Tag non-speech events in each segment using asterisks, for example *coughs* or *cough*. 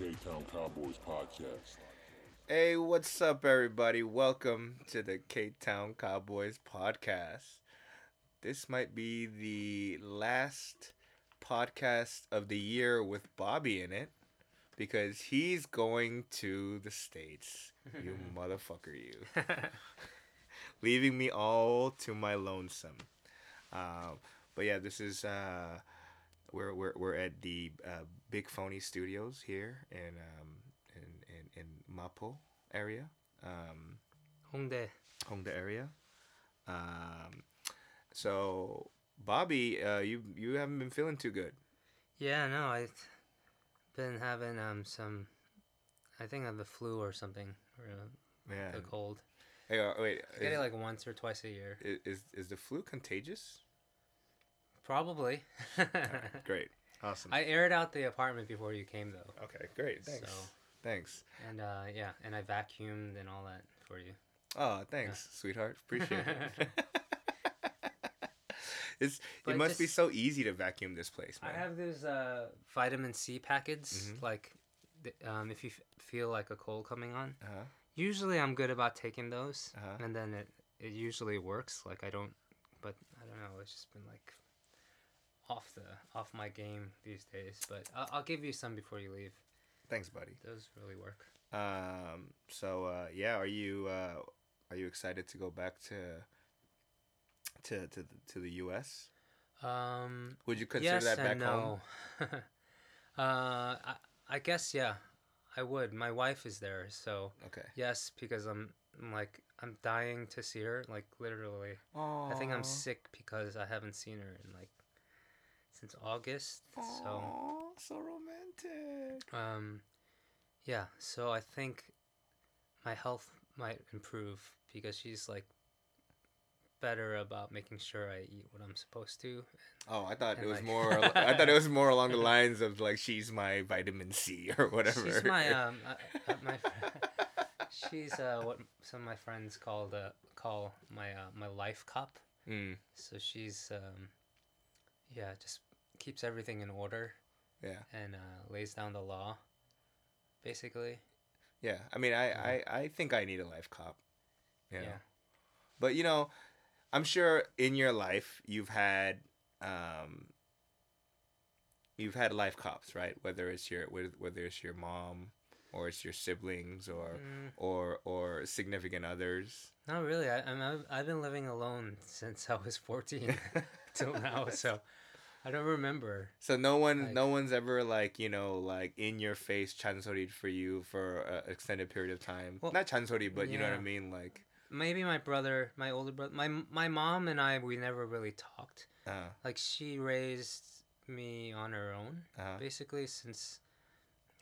K Town Cowboys podcast. Hey, what's up, everybody? Welcome to the K Town Cowboys podcast. This might be the last podcast of the year with Bobby in it because he's going to the States. You *laughs* motherfucker, you. *laughs* Leaving me all to my lonesome. Um, but yeah, this is. Uh, we're, we're, we're at the uh, Big Phony Studios here in um, in, in, in Mapo area, um, Hongdae. Hongdae area. Um, so Bobby, uh, you you haven't been feeling too good. Yeah, no, I've been having um some, I think I have the flu or something, or uh, Yeah. the cold. Hey, uh, wait, I get it like once or twice a year. is is the flu contagious? Probably. *laughs* Great, awesome. I aired out the apartment before you came though, okay, great. Thanks. So- Thanks. and uh, yeah, and I vacuumed and all that for you. Oh, thanks, sweetheart. Appreciate it. *laughs* it's it must be so easy to vacuum this place, I have those uh, vitamin C packets. Mhm. Like, um, if you f- feel like a cold coming on, Uh-huh. usually I'm good about taking those, Uh-huh. and then it it usually works. Like I don't, but I don't know. It's just been like off the off my game these days. But I'll, I'll give you some before you leave. Thanks, buddy. Those really work. Um. So, uh, yeah, are you uh, are you excited to go back to to to the, to the U.S.? Um, Would you consider yes that back and home? *laughs* uh, I, I guess yeah, I would. My wife is there, so Okay. yes, because I'm, I'm like I'm dying to see her. Like literally, I think I'm sick because I haven't seen her in like since August. So. So romantic. Um, yeah, so I think my health might improve because she's like better about making sure I eat what I'm supposed to. Oh, I thought And, it was like- more. *laughs* I thought it was more along the lines of like she's my vitamin C or whatever. She's my *laughs* um, uh, uh, my *laughs* she's uh what some of my friends called uh call my uh, my life cup. Mm, So she's um, yeah, just keeps everything in order yeah, and uh, lays down the law, basically. yeah. I mean, I, Yeah. I, I think I need a life cop. You know? Yeah. But you know, I'm sure in your life you've had um you've had life cops, right? Whether it's your whether whether it's your mom or it's your siblings or Mm. or or significant others. Not really. I, I'm, I've, I've been living alone since I was 14 *laughs* till now, so I don't remember. So no one Like- no one's ever like, you know, like in your face chansori for you for an extended period of time. Well, Not chansori, but you know what I mean like Maybe my brother, my older brother, my my mom and I, we never really talked. uh Like she raised me on her own, uh basically since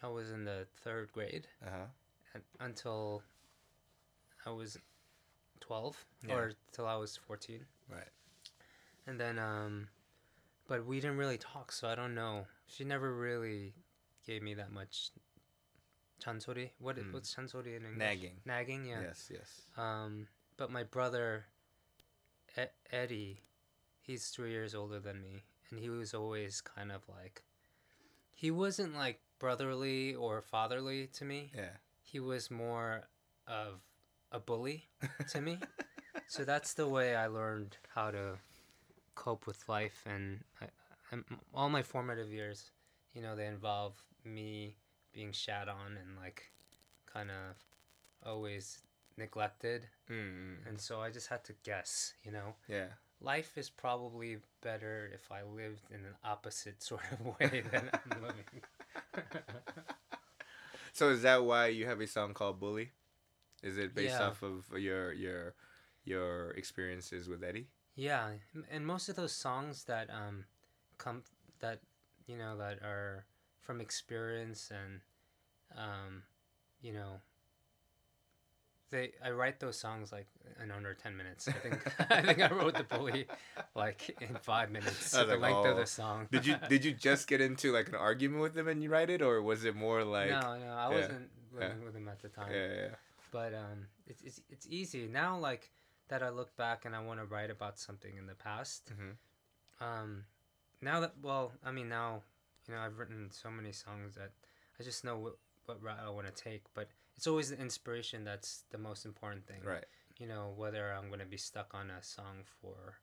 I was in the third grade uh and, until I was 12 Yeah. or till I was 14. Right. And then, um, but we didn't really talk, so I don't know. She never really gave me that much chansori. What Mm. what's chansori in English? Nagging. Nagging, yeah. Yes, yes. Um, but my brother, e- Eddie, he's three years older than me, and he was always kind of like, he wasn't like brotherly or fatherly to me. Yeah. He was more of a bully *laughs* to me. so that's the way I learned how to cope with life, and I, I'm, all my formative years, you know, they involve me being shat on and like kind of always neglected Mm, and so I just had to guess, you know. yeah. Life is probably better if I lived in an opposite *laughs* sort of way than I'm living. *laughs* So is that why you have a song called Bully? Is it based Yeah. off of your your your experiences with Eddie? Yeah, and most of those songs that um come that you know that are from experience and um you know they I write those songs like in under 10 minutes. I think *laughs* I think I wrote the bully like in 5 minutes. The like, length of oh. the song. Did you did you just get into like an argument with him and you write it, or was it more like no, no, I yeah, wasn't living with him at the time. yeah, yeah, But um, it's, it's it's easy now. Like that, I look back and I want to write about something in the past. Mhm. Um, now that well, I mean now, you know, I've written so many songs that I just know what what route I want to take, but it's always the inspiration that's the most important thing. Right. You know, whether I'm going to be stuck on a song for,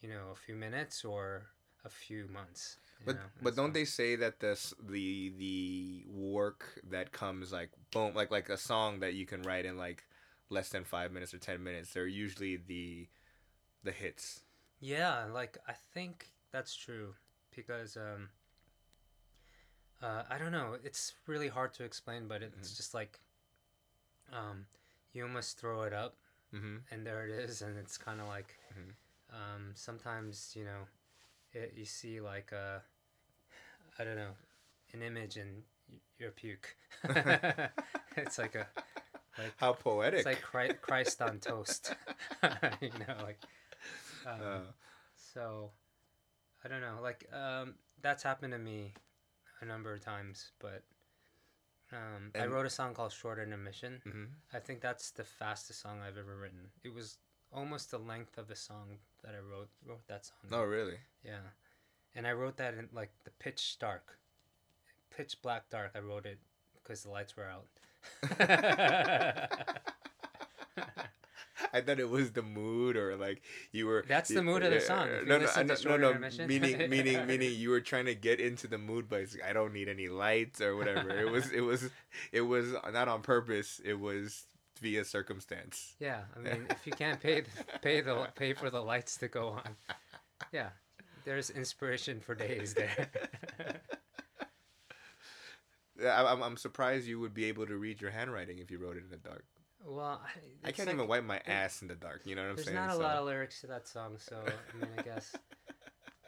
you know, a few minutes or a few months. But know, but don't so- they say that this the the work that comes like boom like like a song that you can write in like less than five minutes or ten minutes they're usually the the hits. Yeah, like I think that's true because um uh I don't know, it's really hard to explain, but it's Mhm. just like um you almost throw it up Mm-hmm. and there it is and it's kind of like Mhm. um sometimes, you know, it, you see like uh I don't know, an image and you're puke. *laughs* *laughs* it's like a like How poetic. it's like Chri- Christ on toast. *laughs* you know, like um, Uh, so I don't know. Like um, that's happened to me a number of times, but um, I wrote a song called "Short Intermission." mhm. I think that's the fastest song I've ever written. It was almost the length of the song that I wrote wrote that song. Oh really? Yeah, and I wrote that in like the pitch dark, pitch black dark. I wrote it because the lights were out. *laughs* I thought it was the mood or like you were. That's the you- mood of the song. No, no, to know- no, no. Meaning, *laughs* meaning, meaning, you were trying to get into the mood, but it's, I don't need any lights or whatever. It was, it was, it was not on purpose. It was via circumstance. Yeah, I mean, if you can't pay pay the pay for the lights to go on, yeah, there's inspiration for days there. *laughs* Yeah, I- I'm, I'm surprised you would be able to read your handwriting if you wrote it in the dark. well, I, can't like- even wipe my ass in the dark. You know what I'm There's saying? There's not a So- lot of lyrics to that song, so I mean, I *laughs* guess,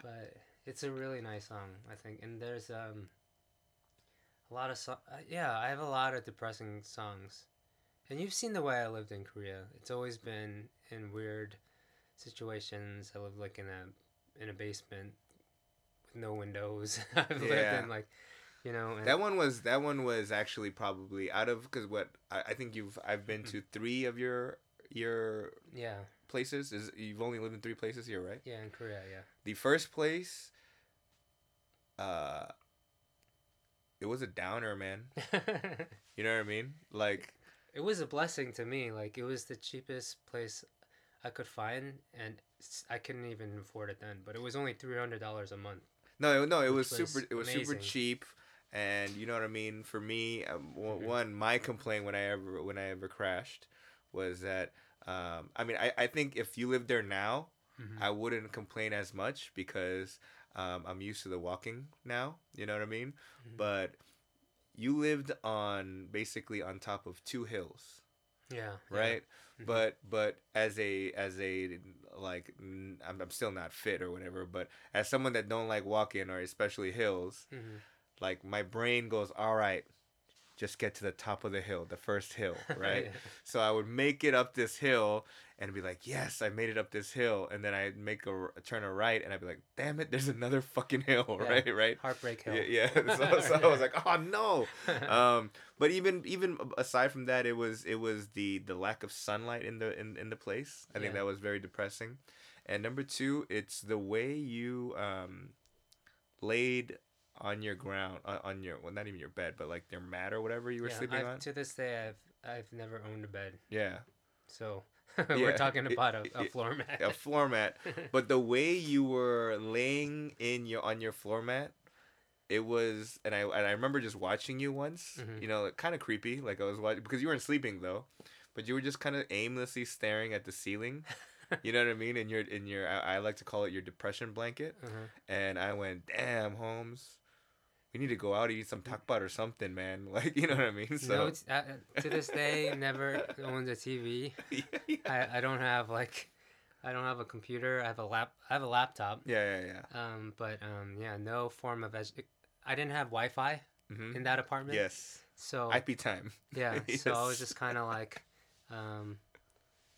but it's a really nice song, I think. And there's um a lot of so- uh, yeah, I have a lot of depressing songs, and you've seen the way I lived in Korea. It's always been in weird situations. I lived like in a in a basement with no windows. *laughs* I've lived in like, you know, and That one was that one was actually probably out of because what I, I think you've I've been Mm-hmm. to three of your your yeah, places is you've only lived in three places here right yeah, in Korea, yeah. the first place uh it was a downer man *laughs* you know what I mean like it was a blessing to me. Like it was the cheapest place I could find, and i couldn't even afford it then. But it was only three hundred dollars a month. no no it was, was super it was super cheap and you know what I mean for me um, Mhm. one my complaint when I ever when I ever crashed was that um I mean I, I think if you live there now Mhm. I wouldn't complain as much because um, I'm used to the walking now. You know what I mean? Mhm. But you lived on basically on top of two hills, Yeah. yeah. right? Mhm. But but as a as a like I'm, I'm still not fit or whatever. But as someone that don't like walking or especially hills, Mhm. Like my brain goes, all right, just get to the top of the hill, the first hill, *laughs* right? Yeah. So I would make it up this hill and be like, yes, I made it up this hill. And then I'd make a turn a right and I'd be like, damn it, there's another fucking *laughs* hill, Yeah. right? Right? Heartbreak Hill. Yeah, yeah. *laughs* So, so I was like, oh no. Um, but even even aside from that, it was it was the the lack of sunlight in the in, in the place. I think that was very depressing. And number two, it's the way you um laid on your ground on, on your well not even your bed but like your mat or whatever you were Yeah, sleeping I've, on. To this day, I've I've never owned a bed, yeah. so *laughs* we're talking it- about a, a it- *laughs* floor mat. a floor mat. *laughs* But the way you were laying in your on your floor mat, it was, and I and I remember just watching you once. Mhm. You know, kind of creepy. Like I was watching because you weren't sleeping though, but you were just kind of aimlessly staring at the ceiling. You know what I mean? In your in your I, I like to call it your depression blanket. Uh-huh. And I went, damn, Holmes. We need to go out and eat some takbat or something, man. *laughs* Like, you know what I mean? So, no, uh, uh, to this day, *laughs* never owned a TV. yeah, *laughs* yeah, I, I don't have like, I don't have a computer. I have a lap. I have a laptop. yeah, yeah. Yeah. Um, but um, yeah, no form of edu- I didn't have Wi-Fi hmm in that apartment. Yes. So IP time. yeah, so I was just kind of like, um,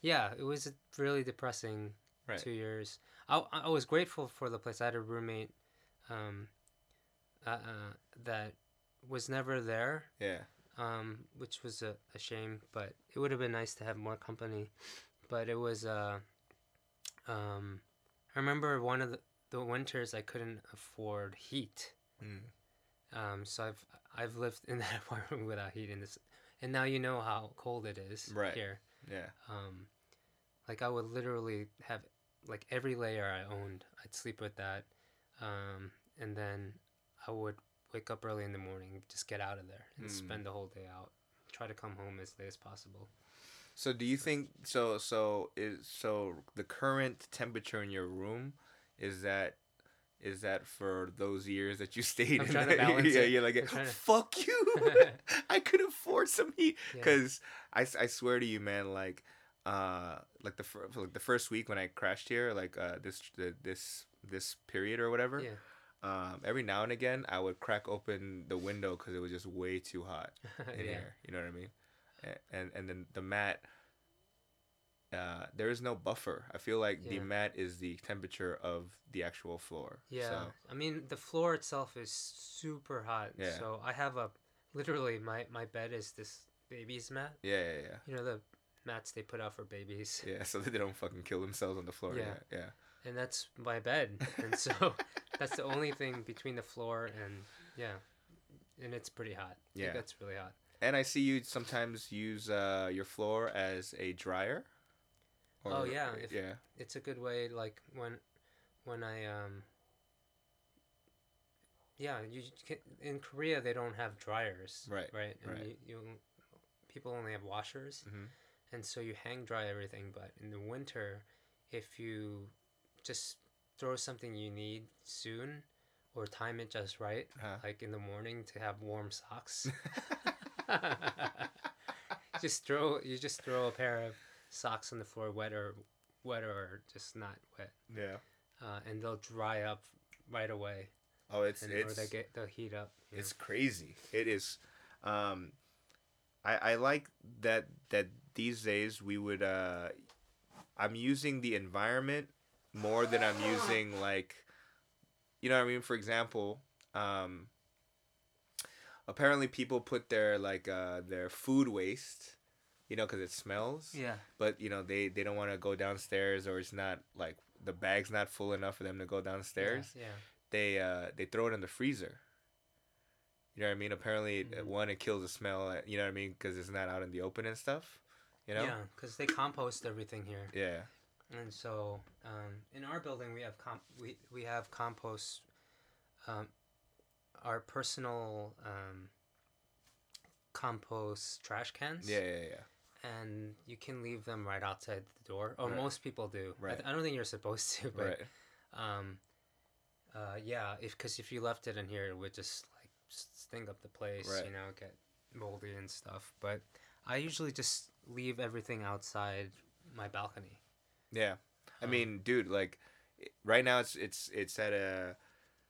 yeah, it was a really depressing Right. two years. I I was grateful for the place. I had a roommate, um, uh, uh, that was never there. Yeah. um, which was a, a shame. But it would have been nice to have more company. But it was, uh, um, I remember one of the, the winters I couldn't afford heat. Mm. Um, so I've I've lived in *laughs* that apartment without heat in this, and now you know how cold it is Right. here. Yeah. Um, like I would literally have like every layer I owned, I'd sleep with that, um, and then I would wake up early in the morning, just get out of there, and Mm. spend the whole day out. Try to come home as late as possible. So do you think so? So is so the current temperature in your room is that is that for those years that you *laughs* stayed? I'm in trying to *laughs* balance yeah, it. you're like, I'm trying to- fuck you. *laughs* I could afford some heat Yeah. because I swear to you, man, like uh like the fir- like the first week when I crashed here, like uh this the, this this period or whatever. Yeah. Um, every now and again, I would crack open the window because it was just way too hot *laughs* in yeah. here. You know what I mean? A- And and then the mat. Uh, there is no buffer. I feel like the mat is the temperature of the actual floor. Yeah. So, I mean, the floor itself is super hot. Yeah. So I have a literally my my bed is this baby's mat. yeah, yeah, yeah, You know the mats they put out for babies. yeah. So that they don't fucking kill themselves on the floor. Yeah. Yeah, yeah. And that's my bed and so *laughs* that's the only thing between the floor and yeah and it's pretty hot Yeah. yeah that's really hot And I see you sometimes use uh, your floor as a dryer. Oh, yeah, if- yeah. it's a good way like when when i um yeah you can, in korea they don't have dryers Right, right and right. You, you people only have washers Mhm. and so you hang dry everything but in the winter if you just throw something you need soon or time it just right Uh-huh. like in the morning to have warm socks *laughs* *laughs* just throw you just throw a pair of socks on the floor wet or wet or just not wet yeah. uh, and they'll dry up right away Oh, it's and, or they get they'll heat up It's crazy. It is. Um, I I like that that these days we would. Uh, I'm using the environment more than I'm *laughs* using like, you know what I mean. For example, um, apparently people put their like uh, their food waste, you know, because it smells. yeah But you know they they don't want to go downstairs or it's not like the bag's not full enough for them to go downstairs yeah, they uh they throw it in the freezer. You know what I mean? Apparently, uh Mhm. one it kills the smell. uh, You know what I mean? Because it's not out in the open and stuff. You know? yeah because they compost everything here Yeah. And so, um, in our building, we have comp- we we have compost. Um, our personal um, compost trash cans. Yeah. Yeah. Yeah. And you can leave them right outside the door, or Right. most people do. I, Right. th- I don't think you're supposed to, but Right. um, uh, yeah, if because if you left it in here, it would just like stink up the place, Right. you know, get moldy and stuff. But I usually just leave everything outside my balcony. Yeah. I mean, dude, like right now it's it's it's at a.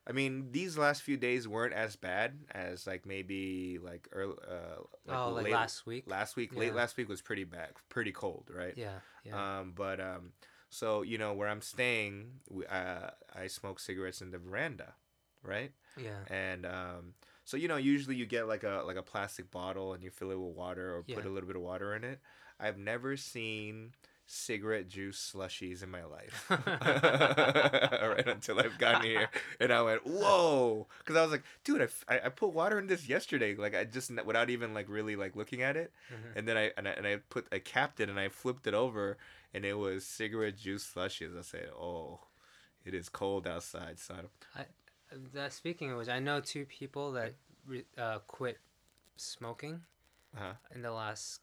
I mean, these last few days weren't as bad as like maybe like early. Uh, oh, like late- last week. Last week, late last week was pretty bad, pretty cold, right? Yeah, yeah. Um, but um, so you know where I'm staying, we, uh, I smoke cigarettes in the veranda, right? yeah. And um, so you know, usually you get like a like a plastic bottle and you fill it with water or put a little bit of water in it. I've never seen cigarette juice slushies in my life, *laughs* *laughs* right until I've gotten here, and I went whoa, because I was like, dude, I, f- I, I put water in this yesterday, like I just without even like really like looking at it, Mhm. and then I and I, and I put I capped it and I flipped it over and it was cigarette juice slushies. I said, "Oh, it is cold outside, son." That speaking of which, I know two people that re- uh, quit smoking Uh-huh. in the last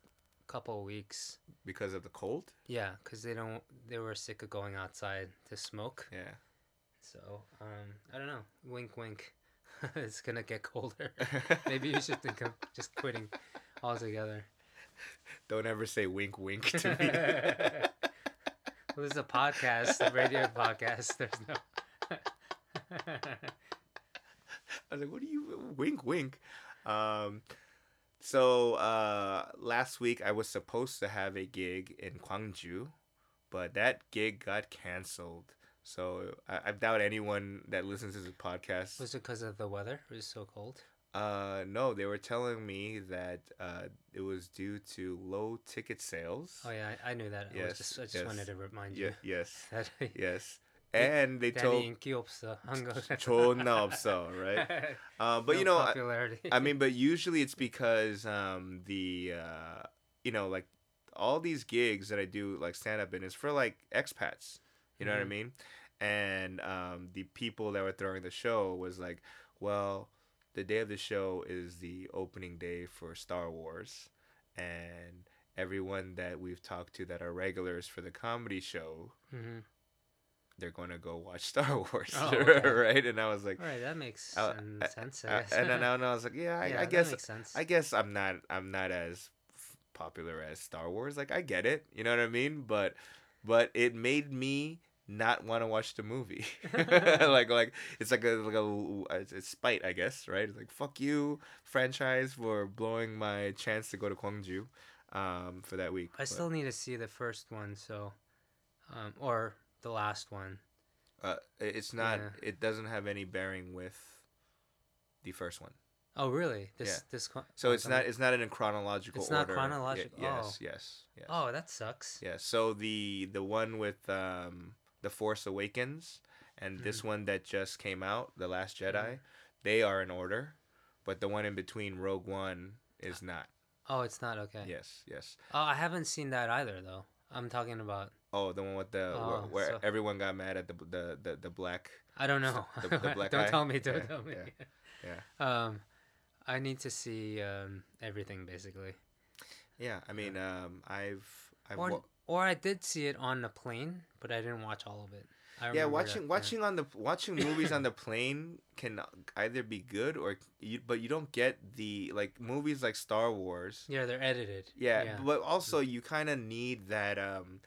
couple of weeks. Because of the cold. Yeah, because they don't. They were sick of going outside to smoke. Yeah. So um, I don't know. Wink, wink. *laughs* it's gonna get colder. *laughs* Maybe you should think of just quitting altogether. Don't ever say wink, wink to me. *laughs* Well, this is a podcast, a radio podcast. There's no. I was like, "What do you wink, wink?" Um, so uh, last week I was supposed to have a gig in Gwangju, but that gig got canceled. So I, I doubt anyone that listens to this podcast Was it because of the weather? It was so cold. Uh, no, they were telling me that uh, it was due to low ticket sales. Oh yeah, I, I knew that. I Yes, was just, I just yes. wanted to remind you yes, *laughs* that. yes and they told Danny 인기 없어 한국. 존나 없어, right? *laughs* Uh, but you know, I, popularity. I mean, but usually it's because um, the uh, you know like all these gigs that I do like stand up in is for like expats. You know what I Mhm. mean? And um, the people that were throwing the show was like, well, the day of the show is the opening day for Star Wars, and everyone that we've talked to that are regulars for the comedy show, hmm they're going to go watch *laughs* Star Wars, Oh, *laughs* okay. right? And I was like, All right, that makes some sense. I and then *laughs* I, was like, yeah, I, yeah, I guess makes sense. I guess I'm not I'm not as popular as Star Wars. Like I get it, you know what I mean? But but it made me not want to watch the movie. like like it's like a like a it's spite, I guess, right? It's like fuck you franchise for blowing my chance to go to Gwangju um for that week. I But, still need to see the first one, so, um, or the last one. uh, it's not Yeah. it doesn't have any bearing with the first one. Oh, really? This Yeah. this. co- So it's not it's not in a chronological It's not order. Ye- chronological- yes, oh. yes, yes. Oh, that sucks. Yeah. So the the one with um the Force Awakens and Mm. this one that just came out, The Last Jedi, Mhm. they are in order, but the one in between Rogue One is not. Oh, it's not okay. Yes, yes. Oh, I haven't seen that either, though. I'm talking about. Oh, the one with the Oh, where, where so- everyone got mad at the the the, the black. I don't know. The- the *laughs* black don't eye? tell me. Don't Yeah, tell me. yeah, yeah. Um, I need to see um everything basically. Yeah, I mean, um, I've I've Or wa- or I did see it on the plane, but I didn't watch all of it. I yeah, watching that, watching on the watching movies on the *laughs* plane can either be good or you, but you don't get the like movies like Star Wars. Yeah, they're edited. Yeah, but also you kind of need that um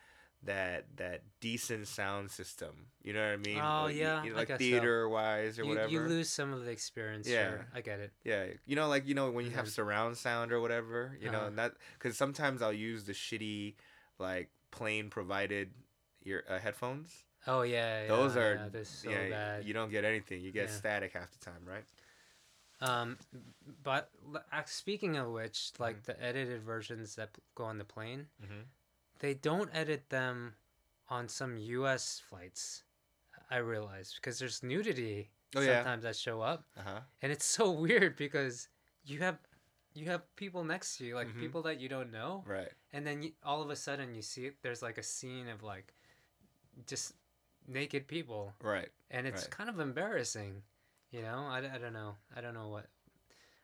that that decent sound system. You know what I mean? Oh, Like, yeah, you know, like guess so. theater wise or you, whatever. you lose some of the experience. Yeah. Sure. I get it. Yeah, you know, like you know when you have surround sound or whatever, you know, Uh-huh. and that because sometimes I'll use the shitty like plane provided your uh, headphones. Oh yeah, yeah Those are yeah, so yeah, bad. you don't get anything. You get Yeah. static half the time, right? Um, but speaking of which, Mm-hmm. like the edited versions that go on the plane, Mm-hmm. They don't edit them on some U.S. flights. I realize because there's nudity Oh, yeah. sometimes that show up, Uh huh. and it's so *laughs* weird because you have you have people next to you, like Mhm. people that you don't know, Right. and then you, all of a sudden you see there's like a scene of like just naked people, Right. and it's Right. kind of embarrassing you know I, I don't know i don't know what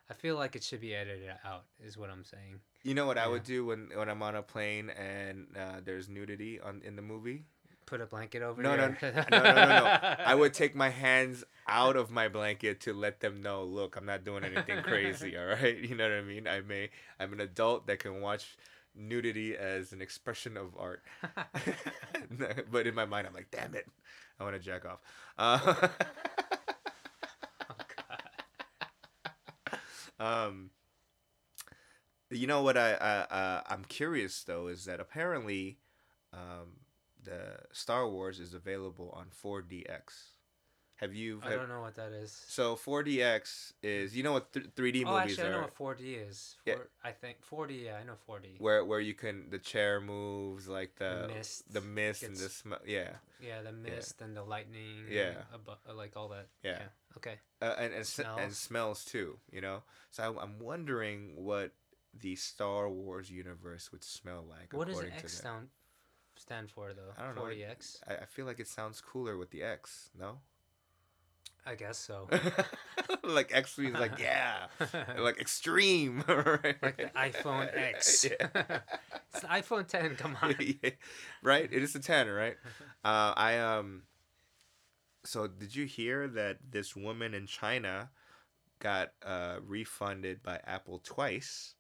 i feel like it should be edited out is what i'm saying You know what I would do when when I'm on a plane and uh, there's nudity on in the movie? put a blanket over No, no, your... *laughs* no, no, no, no. I would take my hands out of my blanket to let them know, look, I'm not doing anything crazy, *laughs* all right? You know what I mean? I may I'm an adult that can watch nudity as an expression of art. *laughs* but in my mind I'm like, damn it. I want to jack off. Uh, um you know what I, I uh, I'm curious though is that apparently um, the Star Wars is available on 4DX. Have you? i don't know what that is so 4DX is you know what th- 3D oh movies actually i know what 4d is Yeah. I think 4d yeah i know 4d where where you can the chair moves like the The mist the mist and the smell yeah yeah the mist and the lightning Yeah. and uh, like all that Yeah. okay uh, and and, smells. and Smells. smells too you know so I, I'm wondering what the Star Wars universe would smell like what does x stand stand for though? I don't know. 4DX I, I feel like it sounds cooler with the X no? I guess so. *laughs* Like X means like *laughs* yeah. *laughs* Like extreme right? Like the iphone x. Yeah. it's the iphone 10 come on. Yeah, right? It is a 10 right? Uh i um so did you hear that this woman in china got uh refunded by apple twice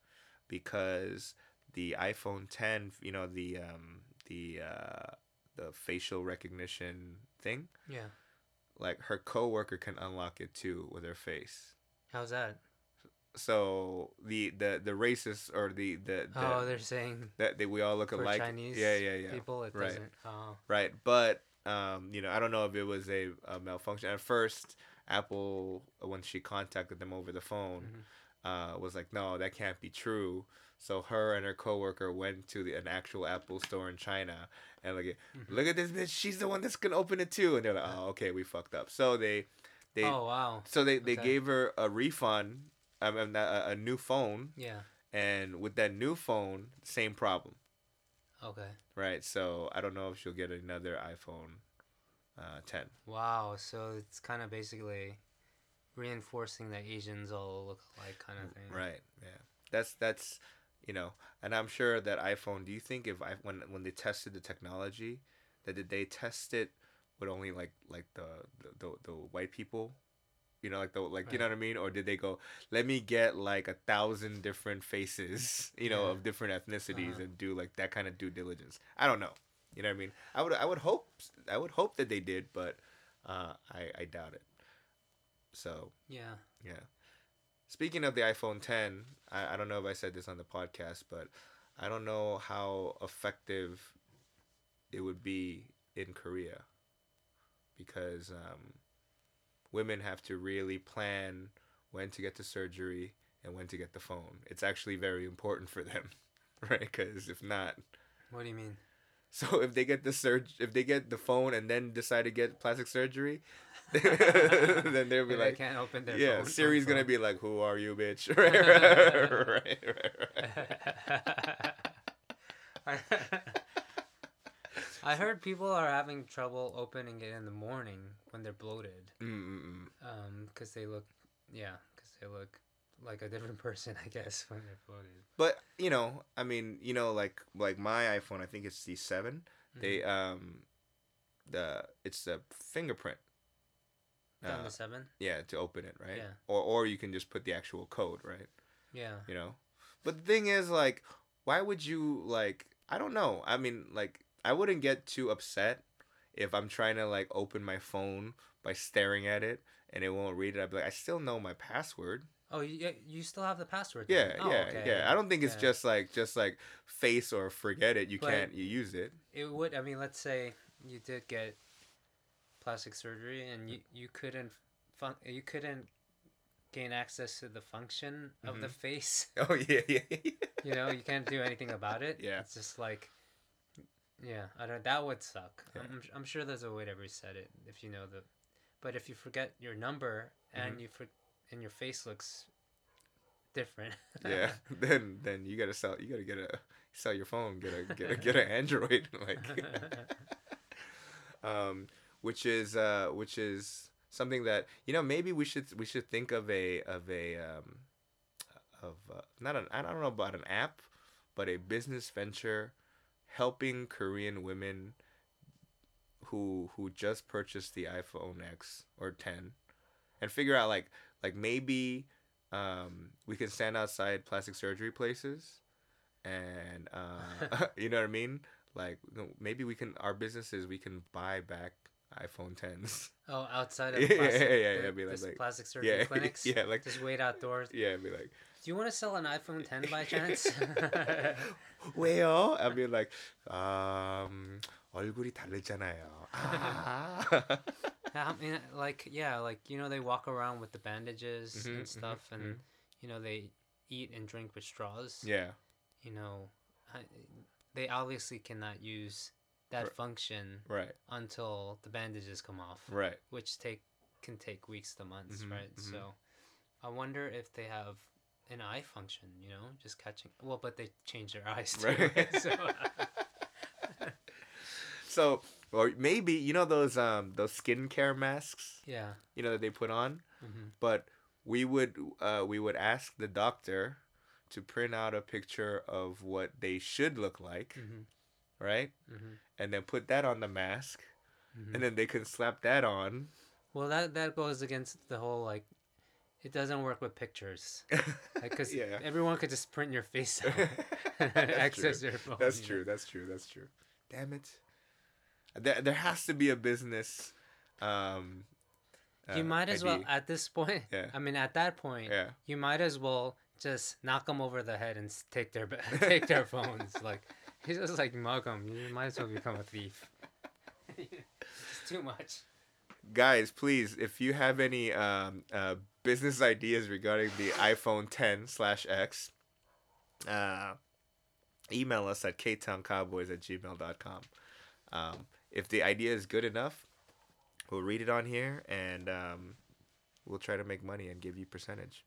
because the iphone 10 you know the um the uh the facial recognition thing yeah like her coworker can unlock it too with her face how's that so the the the racist or the the, the oh they're saying that we all look alike Chinese yeah yeah yeah people, it right. doesn't. Oh, right but um you know i don't know if it was a, a malfunction at first apple when she contacted them over the phone Mhm. Uh was like no that can't be true So her and her coworker went to the, an actual Apple store in China and like, Mm-hmm. look at this bitch. She's the one that's gonna open it too. And they're like, oh, okay, we fucked up. So they, they, oh wow. so they, they okay. gave her a refund, I mean, a, a new phone, Yeah. and with that new phone, same problem, Okay. right? So I don't know if she'll get another iPhone uh, 10. Wow. So it's kind of basically reinforcing that Asians all look alike kind of thing. Right. Yeah. That's that's you know, and I'm sure that iPhone. Do you think if I when when they tested the technology, that did they test it with only like like the the, the, the white people? You know, like the like you know what I mean, or did they go? Let me get like a thousand different faces, *laughs* you know, Yeah. of different ethnicities, Uh-huh. and do like that kind of due diligence. I don't know. You know what I mean? I would I would hope I would hope that they did, but uh, I I doubt it. So Yeah. yeah. Speaking of the iPhone 10, I, I don't know if I said this on the podcast, but I don't know how effective it would be in Korea because um, women have to really plan when to get the surgery and when to get the phone. It's actually very important for them, *laughs* right? Because if not, What do you mean? so if they get the surg, if they get the phone and then decide to get plastic surgery, then they'll be They like, can't open their yeah, phone- Siri's gonna be like, "Who are you, bitch?" *laughs* *laughs* right, right, right, right, I I heard people are having trouble opening it in the morning when they're bloated. Mm-mm-mm. Um, because they look, yeah, because they look like a different *laughs* person, I guess, when they're bloated. But you know, I mean, you know, like like my iPhone, I think it's the 7 They Mm-hmm. um, the it's the fingerprint. Down Uh, to seven. yeah, to open it, right? Yeah. Or or you can just put the actual code, right? Yeah. you know but the thing is like why would you like i don't know i mean like i wouldn't get too upset if i'm trying to like open my phone by staring at it and it won't read it i'd be like i still know my password Oh, you you still have the password. yeah? Oh, yeah okay. yeah i don't think it's Yeah. just like just like face or forget it you But- can't you use it It would. I mean, let's say you did get plastic surgery and you you couldn't fun- you couldn't gain access to the function of the face. *laughs* oh yeah yeah, yeah. You know, you can't do anything about it. Yeah. It's just like, yeah, I don't. That would suck. Yeah. I'm I'm sure there's a way to reset it if you know the, but if you forget your number Mm-hmm. and you for, and your face looks different. *laughs* yeah *laughs* then then you gotta sell you gotta get a sell your phone get a get a get an android like um, which is uh, which is something that you know maybe we should we should think of a of a um, of uh, not an I don't know about an app, but a business venture helping Korean women who who just purchased the iPhone X or 10 and figure out like like maybe um, we can stand outside plastic surgery places and uh, *laughs* you know what I mean? Like maybe we can our businesses we can buy back iPhone 10s oh, outside of *laughs* Yeah, plastic, yeah, yeah, the- yeah, be like- this like- plastic surgery yeah *laughs* clinics. yeah like Just wait outdoors. yeah be like Do you want to sell an iPhone 10 *laughs* by chance? 왜요? I'll be like um 얼굴이 다르잖아요 아. I mean, like, yeah, like you know, they walk around with the bandages Mhm, and mhm, stuff, and mhm. you know, they eat and drink with straws. yeah You know, I, they obviously cannot use that Right. function right until the bandages come off, right which take can take weeks to months, Mhm, right? mhm. So, I wonder if they have an eye function. You know, just catching. Well, but they change their eyes too. Right. so, *laughs* so or maybe you know those um those skincare masks yeah. you know that they put on hmm but we would uh we would ask the doctor to print out a picture of what they should look like hmm right hmm and then put that on the mask hmm and then they can slap that on Well, that that goes against the whole like, it doesn't work with pictures, *laughs* because yeah everyone could just print your face *laughs* out access true. your phone. That's you true. know? That's true. That's true. Damn it. There, there has to be a business. Um, you uh, might as well at this point. Yeah. I mean, at that point, Yeah. you might as well just knock them over the head and take their *laughs* take their phones. Like, you just like Malcolm. You might as well become a thief. it's too much. Guys, please, if you have any um, uh, business ideas regarding the iPhone 10 slash X, uh, email us at ktowncowboys at gmail.com. Um, if the idea is good enough, we'll read it on here and um, we'll try to make money and give you percentage.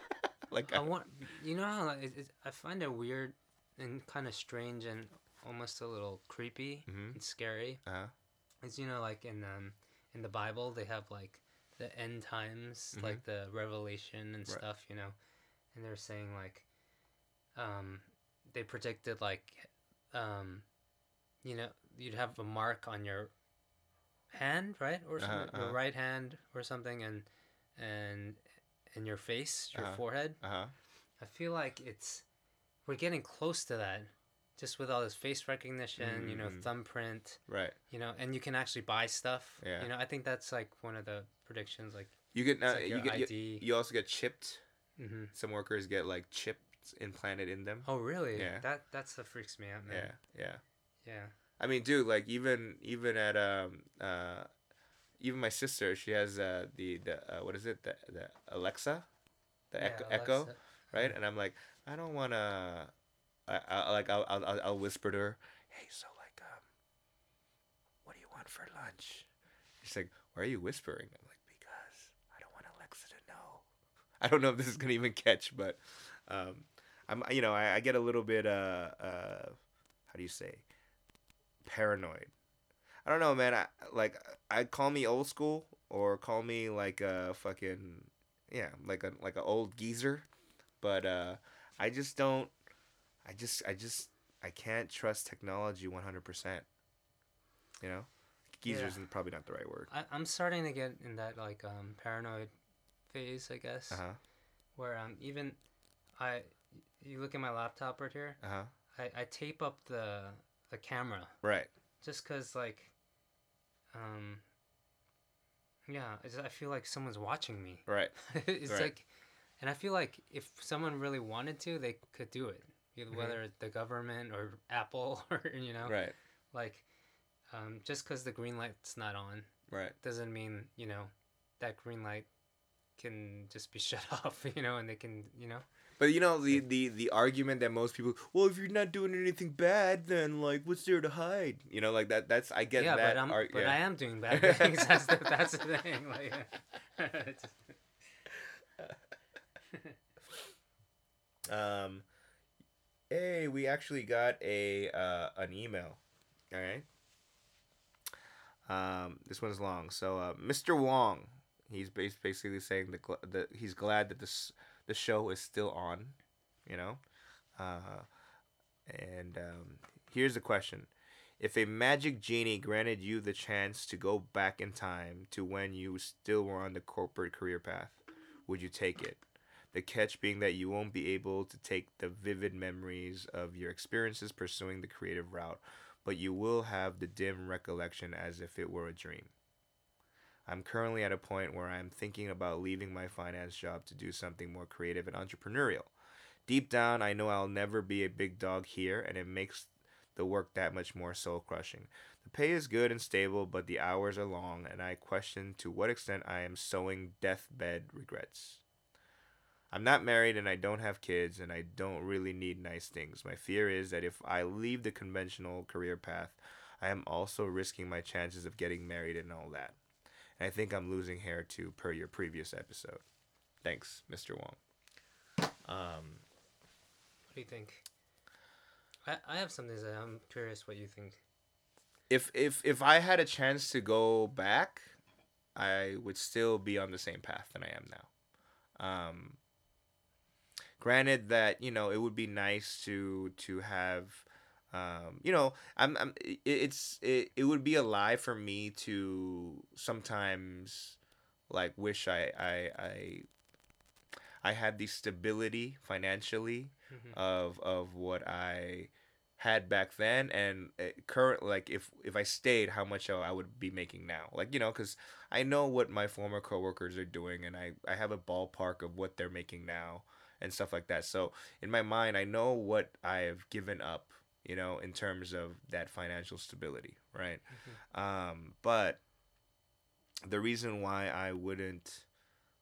*laughs* like I want, you know how like, it, it, I find it weird and kind of strange and almost a little creepy Mhm. and scary. uh Is you know like in um in the Bible they have like the end times, Mhm. like the revelation and Right. stuff, you know, and they're saying like, um, they predicted like, um, you know, you'd have a mark on your hand, right, or Uh-huh, uh-huh. your right hand or something, and and in your face, your Uh-huh. forehead. huh. I feel like it's we're getting close to that, just with all this face recognition, you know, Mhm. thumbprint, Right. you know, and you can actually buy stuff. Yeah. You know, I think that's like one of the predictions. Like, You get uh, like you get you, ID. you also get chipped. hmm Some workers get like chips implanted in them. oh really? Yeah. That that's the freaks me out, Yeah, man. yeah. Yeah. I mean, dude, like even even at um uh even my sister, she has uh the the uh, what is it the the Alexa, the Yeah, Echo, Echo right? And I'm like, I don't wanna, I, I like I'll I'll- I'll whisper to her, hey, so like um, what do you want for lunch? She's like, why are you whispering? I'm like, because I don't want Alexa to know. *laughs* I don't know if this is gonna even catch, but um, I'm you know I, I get a little bit uh uh how do you say paranoid. I don't know, man. I like I call me old school or call me like a fucking yeah, like a like an old geezer, but uh I just don't I just I just I can't trust technology 100%. You know? Geezer Yeah. isn't probably not the right word. I, I'm starting to get in that like um paranoid phase, I guess, Uh-huh. where um even I you look at my laptop right here, Uh-huh. I, I tape up the the camera Right. just cause like um yeah I feel like someone's watching me Right. *laughs* it's Right. like and i feel like if someone really wanted to they could do it Mhm. whether it's the government or *laughs* apple *laughs* or you know Right. like um, just because the green light's not on Right. doesn't mean you know that green light can just be *laughs* shut off you know and they can you know But you know the, the the argument that most people, well, if you're not doing anything bad, then like, what's there to hide? You know, like that. That's I get yeah that. but i'm ar- but yeah. i am doing bad things that's the, that's the thing like *laughs* Um, hey, we actually got a uh, an email. All right. Um, this one's long. So, uh, Mr. Wong, he's basically saying that, he's glad that this the show is still on. You know, uh, and um, here's the question: If a magic genie granted you the chance to go back in time to when you still were on the corporate career path, would you take it? The catch being that you won't be able to take the vivid memories of your experiences pursuing the creative route, but you will have the dim recollection as if it were a dream. I'm currently at a point where I'm thinking about leaving my finance job to do something more creative and entrepreneurial. Deep down, I know I'll never be a big dog here, and it makes the work that much more soul crushing. The pay is good and stable, but the hours are long, and I question to what extent I am sowing deathbed regrets. I'm not married and I don't have kids and I don't really need nice things. My fear is that if I leave the conventional career path, I am also risking my chances of getting married and all that. And I think I'm losing hair too, per your previous episode. Thanks, Mr. Wong. Um, what do you think I, I have something to say i'm curious what you think if if if I had a chance to go back, I would still be on the same path that I am now. Um, granted that you know it would be nice to to have um, you know I'm, I'm it, it's it, it would be a lie for me to sometimes like wish I I I I had the stability financially Mhm. of of what I had back then. And uh, current like if if I stayed how much I would be making now. Like you know cuz I know what my former coworkers are doing and I I have a ballpark of what they're making now and stuff like that so in my mind I know what I have given up you know in terms of that financial stability right um but the reason why I wouldn't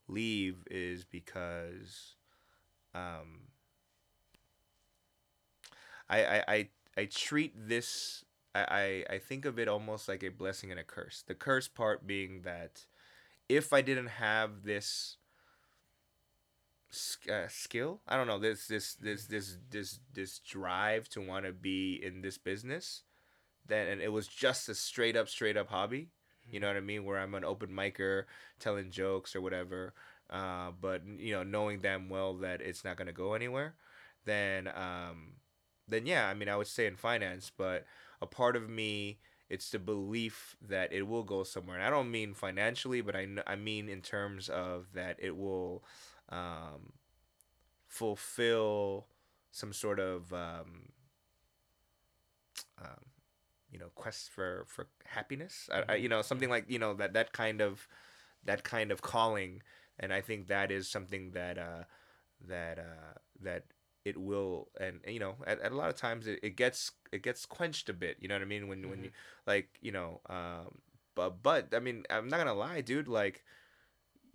leave is because um I I I, I treat this. I, I I think of it almost like a blessing and a curse. The curse part being that if I didn't have this uh, skill, I don't know this this this this this this drive to want to be in this business, then and it was just a straight up straight up hobby. You know what I mean? Where I'm an open micer, telling jokes or whatever, uh, but you know, knowing damn well that it's not gonna go anywhere, then um, then yeah, I mean, I would say in finance, but a part of me, it's the belief that it will go somewhere, and I don't mean financially, but I I mean in terms of that it will um, fulfill some sort of um, um, you know quest for for happiness? I, I, you know something like you know that that kind of that kind of calling. And i think that is something that uh that uh that it will and, and, you know at, at a lot of times it, it gets it gets quenched a bit you know what i mean? When when you like you know um but but i mean i'm not gonna lie dude like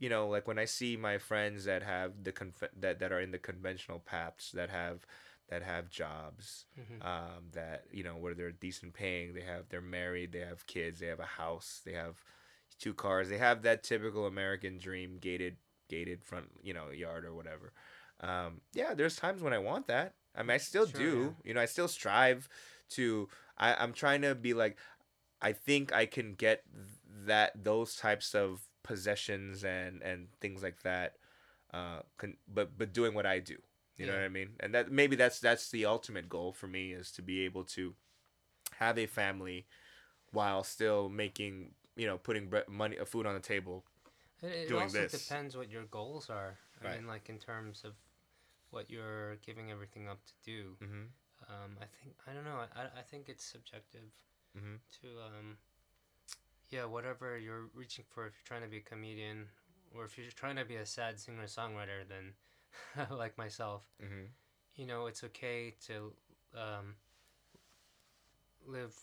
you know like when i see my friends that have the conf- that that are in the conventional paths that have that have jobs Mhm. um, that you know where they're decent paying they have they're married they have kids they have a house they have two cars they have that typical american dream gated gated front you know yard or whatever. Um, yeah there's times when i want that. I mean i still Sure, do you know i still strive to I, i'm trying to be like i think i can get that those types of possessions and and things like that uh con- but but doing what i do you know what i mean and that maybe that's that's the ultimate goal for me is to be able to have a family while still making you know putting bre- money uh, food on the table It, it doing also this. depends what your goals are. I Right. mean, like in terms of what you're giving everything up to do. mm-hmm. Um, I think I don't know. I, I think it's subjective Mhm. to um, yeah, whatever you're reaching for. If you're trying to be a comedian, or if you're trying to be a sad singer songwriter, then *laughs* like myself, Mm-hmm. you know, it's okay to um, live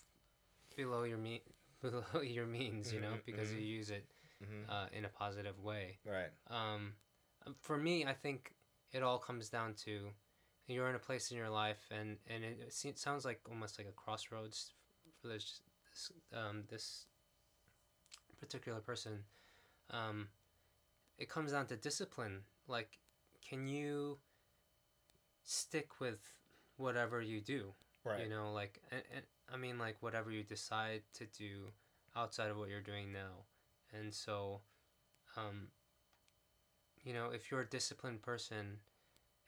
below your me *laughs* below your means. You know, Mhm, because you mhm. use it Mm-hmm. uh, in a positive way. right um, for me, I think it all comes down to you're in a place in your life, and and it, it sounds like almost like a crossroads for this, um, this particular person. Um, it comes down to discipline. Like, can you stick with whatever you do? right You know, like, and, and, I mean, like, whatever you decide to do outside of what you're doing now. And so, um, you know, if you're a disciplined person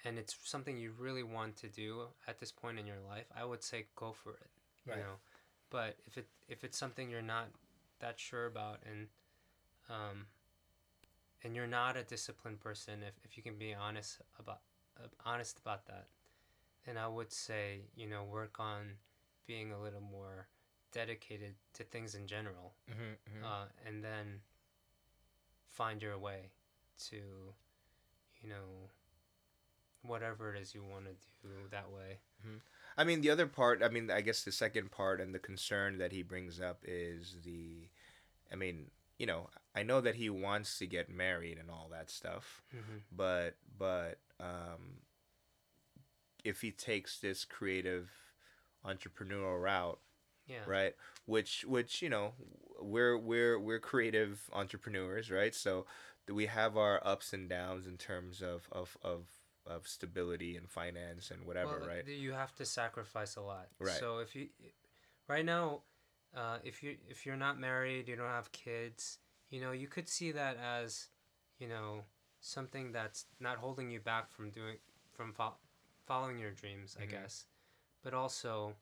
and it's something you really want to do at this point in your life, I would say go for it. Right. You know, but if it if it's something you're not that sure about and um, and you're not a disciplined person, if, if you can be honest about uh, honest about that, then I would say you know work on being a little more dedicated to things in general, mm-hmm. uh, and then find your way to you know whatever it is you want to do that way. I mean, the other part, I mean, I guess the second part and the concern that he brings up is the, I mean, you know, I know that he wants to get married and all that stuff, Mm-hmm. but, but, um, if he takes this creative entrepreneurial route, Yeah. right which which you know we're we're we're creative entrepreneurs right so we have our ups and downs in terms of of of, of stability and finance and whatever well, right You have to sacrifice a lot. Right. So if you, right now, uh, if you if you're not married, you don't have kids, you know, you could see that as, you know, something that's not holding you back from doing from fo- following your dreams, I Mhm. guess. But also,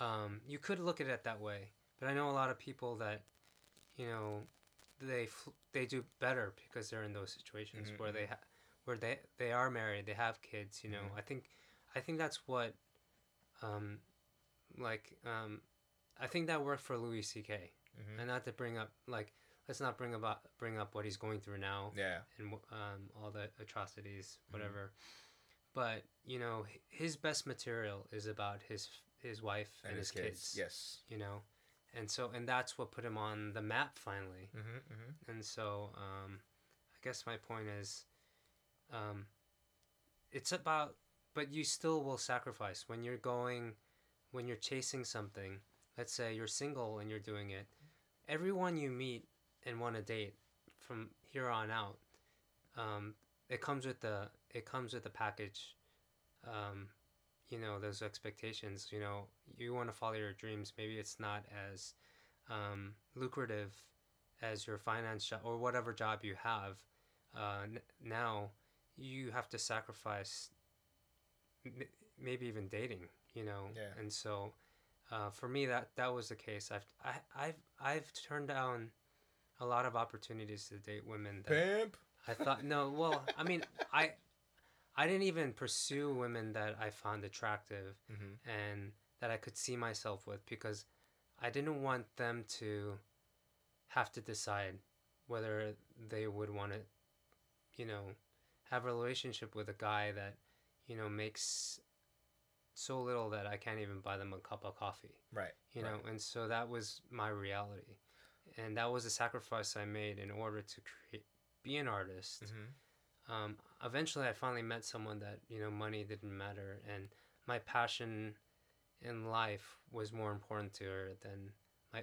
um, you could look at it that way. But I know a lot of people that, you know, they fl- they do better because they're in those situations Mhm, where they ha- where they they are married, they have kids. You know, Mhm. I think I think that's what, um, like um, I think that worked for Louis C.K. Mhm. And not to bring up like let's not bring about bring up what he's going through now yeah and um, all the atrocities, Mhm. whatever. But you know, his best material is about his his wife and, his, kids. yes You know, and so and that's what put him on the map finally. mm-hmm, mm-hmm. And so, um, I guess my point is, um, it's about but you still will sacrifice when you're going, when you're chasing something. Let's say you're single and you're doing it. Everyone you meet and want to date from here on out, um, it comes with the it comes with the package. Um, you know those expectations. You know you want to follow your dreams. Maybe it's not as um, lucrative as your finance job or whatever job you have. Uh, n- now you have to sacrifice m- maybe even dating. You know, Yeah. and so uh, for me that that was the case. I've I, I've I've turned down a lot of opportunities to date women that Pimp. I thought no. Well, I mean, I I didn't even pursue women that I found attractive *laughs* Mm-hmm. and that I could see myself with because I didn't want them to have to decide whether they would want to, you know, have a relationship with a guy that, you know, makes so little that I can't even buy them a cup of coffee Right. you know and so that was my reality and that was a sacrifice i made in order to create be an artist Mm-hmm. um, eventually i finally met someone that you know money didn't matter and my passion in life was more important to her than my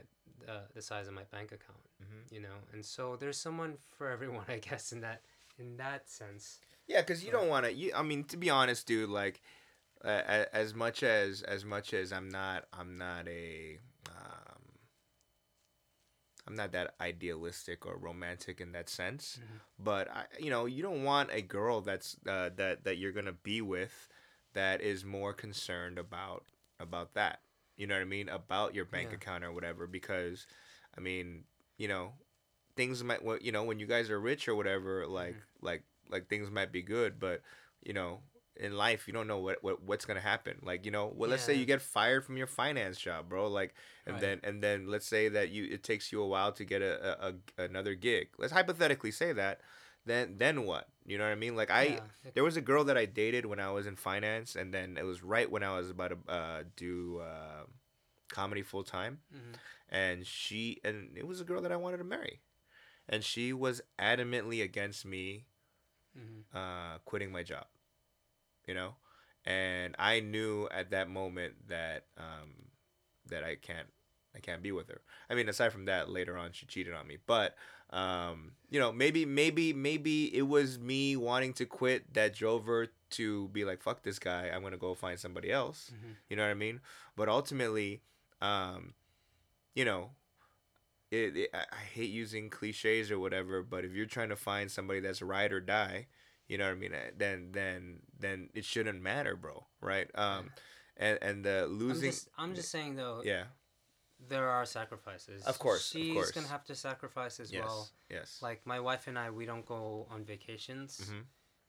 uh, the size of my bank account Mm-hmm. you know and so there's someone for *laughs* everyone i guess in that in that sense Yeah, because you Right. don't want to. You, I mean, to be honest, dude. Like, uh, as much as as much as I'm not, I'm not a, um, I'm not that idealistic or romantic in that sense. Mhm. But I, you know, you don't want a girl that's uh, that that you're gonna be with that is more concerned about about that. You know what I mean? About your bank Yeah. account or whatever. Because, I mean, you know, things might. You know, when you guys are rich or whatever, like like like things might be good, but you know. In life, you don't know what, what what's gonna happen. Like you know, well, let's say you get fired from your finance job, bro. Like, and Right. then and then let's say that you it takes you a while to get a, a, a another gig. Let's hypothetically say that. Then then what? You know what I mean? Like I Yeah, there was a girl that I dated when I was in finance, and then it was right when I was about to uh, do uh, comedy full time, mhm. and she and it was a girl that I wanted to marry, and she was adamantly against me Mhm. uh, quitting my job, you know, and I knew at that moment that um, that I can't I can't be with her. I mean, aside from that, later on she cheated on me, but um, you know, maybe maybe maybe it was me wanting to quit that drove her to be like, fuck this guy, I'm gonna go find somebody else. Mhm. You know what I mean? But ultimately, um, you know, it, it, I, I hate using cliches or whatever, but if you're trying to find somebody that's ride or die, you know what I mean? eh, Then then then it shouldn't matter, bro. Right? Um, and and the I'm losing, just, I'm just saying though yeah, there are sacrifices Of course, of she's course. gonna have to sacrifice as yes, well yes, like my wife and I, we don't go on vacations Mhm.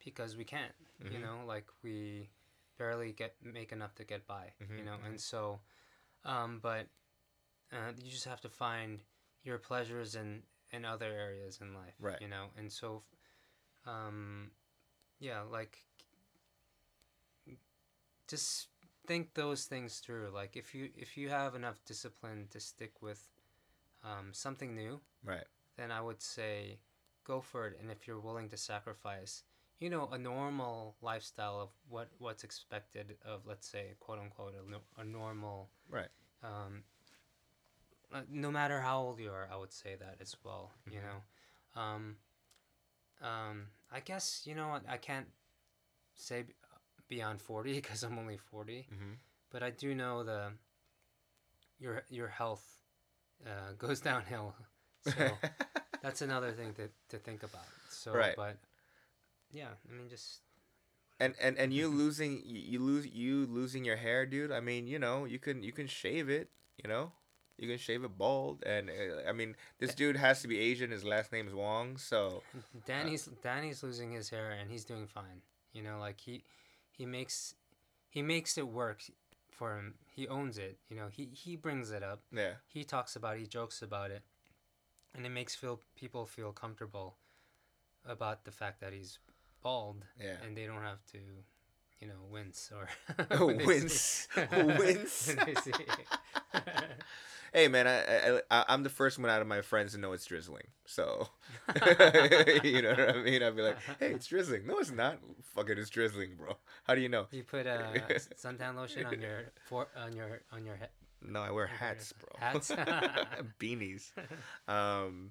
because we can't. You Mhm. know, like we barely get make enough to get by. You Mhm, know, and so, um, but uh, you just have to find your pleasures in in other areas in life. Right. You know, and so, um, yeah, like just think those things through. Like if you if you have enough discipline to stick with um, something new right, then I would say go for it. And if you're willing to sacrifice, you know, a normal lifestyle of what what's expected of, let's say, quote unquote, a, a normal, right, um, uh, no matter how old you are, I would say that as well. You Mhm. know, um, um, I guess you know what I can't say beyond forty *laughs* because I'm only forty, mm-hmm. but I do know the your your health uh, *laughs* goes downhill. So *laughs* that's another thing to, to think about. So, Right. but yeah, I mean, just and and and you losing you lose you losing your hair dude i mean you know you can you can shave it you know you can shave it bald and uh, i mean this dude has to be asian his last name's wong so *laughs* Danny's Danny's losing his hair and he's doing fine. You know, like he he makes he makes it work for him. He owns it. You know, he he brings it up. yeah He talks about it. He jokes about it, and it makes feel people feel comfortable about the fact that he's bald yeah and they don't have to you know, wince or *laughs* *laughs* Oh, wince. *laughs* Wince. when they see- Hey man, I, I I- I'm the first one out of my friends to know it's drizzling. So, you know what I mean? I'd be like, "Hey, it's drizzling." No, it's not. Fucking, it's drizzling, bro. How do you know? you put uh, suntan lotion on your for on your on your head. No, I wear hats, bro. Hats? Beanies. Um,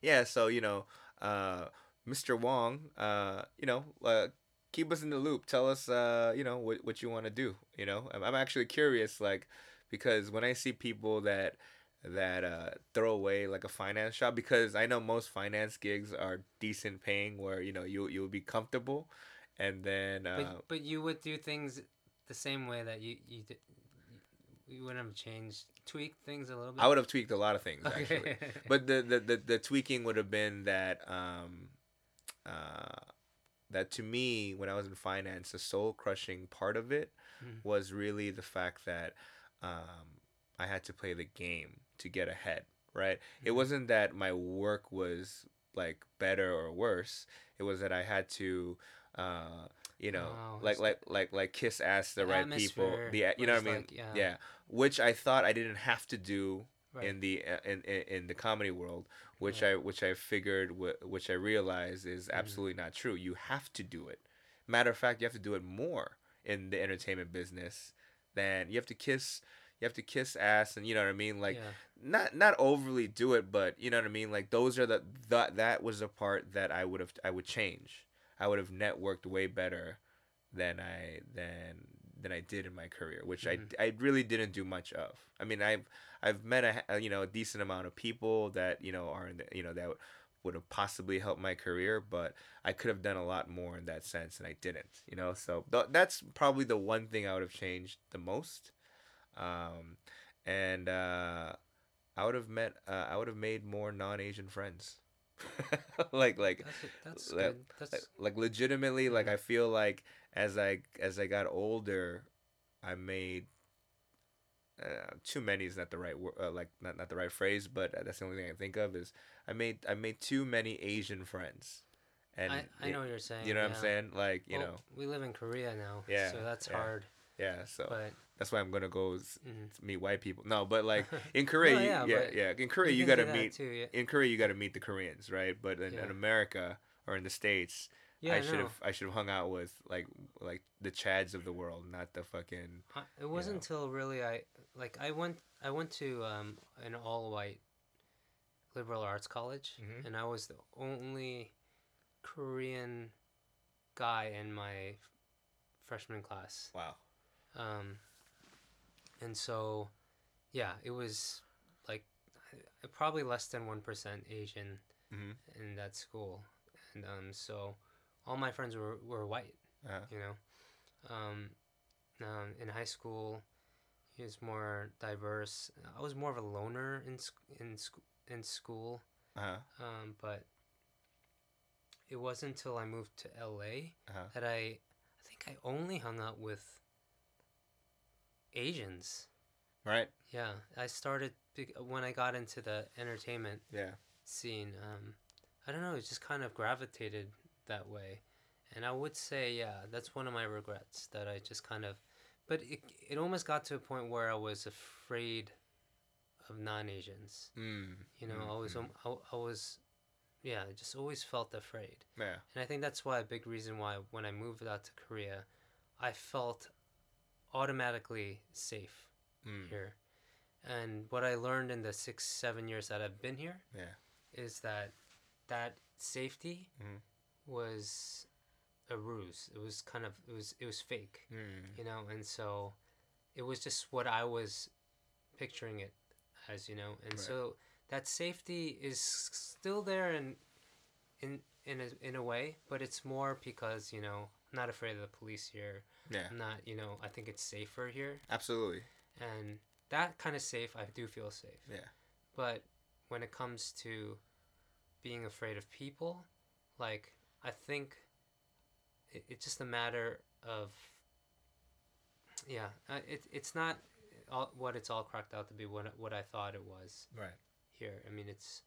yeah, so you know, uh, Mr. Wong, uh, you know, uh, keep us in the loop. Tell us, uh, you know, what what you want to do. You know, I'm, I'm actually curious, like, because when I see people that that uh, throw away like a finance job, because I know most finance gigs are decent paying, where you know you you'll be comfortable, and then uh, But but you would do things the same way that you you did. You wouldn't have changed, tweaked things a little bit. I would have tweaked a lot of things Okay. actually. but the, the, the, the tweaking would have been that um, uh, that to me when I was in finance, the soul crushing part of it Mhm. was really the fact that um, I had to play the game to get ahead. Right? It Mhm. wasn't that my work was like better or worse. It was that I had to. Uh, you know, Oh, like like like like kiss ass the The right people. The you know what I mean? like, yeah. yeah, which I thought I didn't have to do Right. in the uh, in, in in the comedy world, which Right. I which I figured which I realized is Mm-hmm. absolutely not true. You have to do it. Matter of fact, you have to do it more in the entertainment business than you have to kiss. You have to kiss ass, and you know what I mean. Like yeah. not not overly do it, but you know what I mean. Like those are the that that was the part that I would have I would change. I would have networked way better than I than than I did in my career, which Mhm. I I really didn't do much of. I mean, I've I've met a, a you know a decent amount of people that you know are in the, you know that would have possibly helped my career, but I could have done a lot more in that sense, and I didn't. You know, so th- that's probably the one thing I would have changed the most. Um, and uh, I would have met uh, I would have made more non-Asian friends. *laughs* like like That's, that's like- like, like legitimately like i feel like as i as i got older i made uh, too many is not the right word uh, like not, not the right phrase but that's the only thing i can think of is i made i made too many asian friends and I, I know what you're saying. you know what i'm saying like you Well, know we live in Korea now. Yeah, So that's yeah. hard. yeah so But that's why i'm gonna go mhm. meet white people no but like *laughs* in korea No, you, yeah, yeah in korea you, do gotta meet too. Yeah. in korea you gotta meet the koreans right but in, Yeah. in america or in the states Yeah, I should have I should have hung out with like like the Chads of the world, not the fucking I- It wasn't until really I like I went I went to um, an all white liberal arts college Mhm. and I was the only Korean guy in my freshman class. wow. Um, and so yeah, it was like probably less than 1% Asian Mhm. in that school. And um, so all my friends were, were white Uh, you know. Um, um, in high school, he was more diverse. I was more of a loner in sc- in sc- in school, uh-huh. um, but it wasn't until I moved to LA Uh-huh. that I, I think I only hung out with Asians. Right? Yeah, I started when I got into the entertainment Yeah. scene. Um, I don't know, it just kind of gravitated that way. And I would say, yeah, that's one of my regrets that I just kind of, but it, it almost got to a point where I was afraid of non Asians. Mm. You know, mm, I was, mm. I, I was, yeah, I just always felt afraid. Yeah. And I think that's why a big reason why when I moved out to Korea, I felt automatically safe Mm. here. And what I learned in the six, seven years that I've been here Yeah. is that that safety Mhm. Was a ruse. It was kind of it was it was fake, Mm. you know, and so it was just what I was picturing it as, you know, and Right. so that safety is still there in in in a, in a way, but it's more because you know I'm not afraid of the police here. Yeah. I'm not, you know, I think it's safer here, Absolutely. and that kind of safe, I do feel safe. Yeah. But when it comes to being afraid of people, like I think it, it's just a matter of yeah, uh, it it's not all, what it's all cracked out to be what what I thought it was Right. here. I mean, it's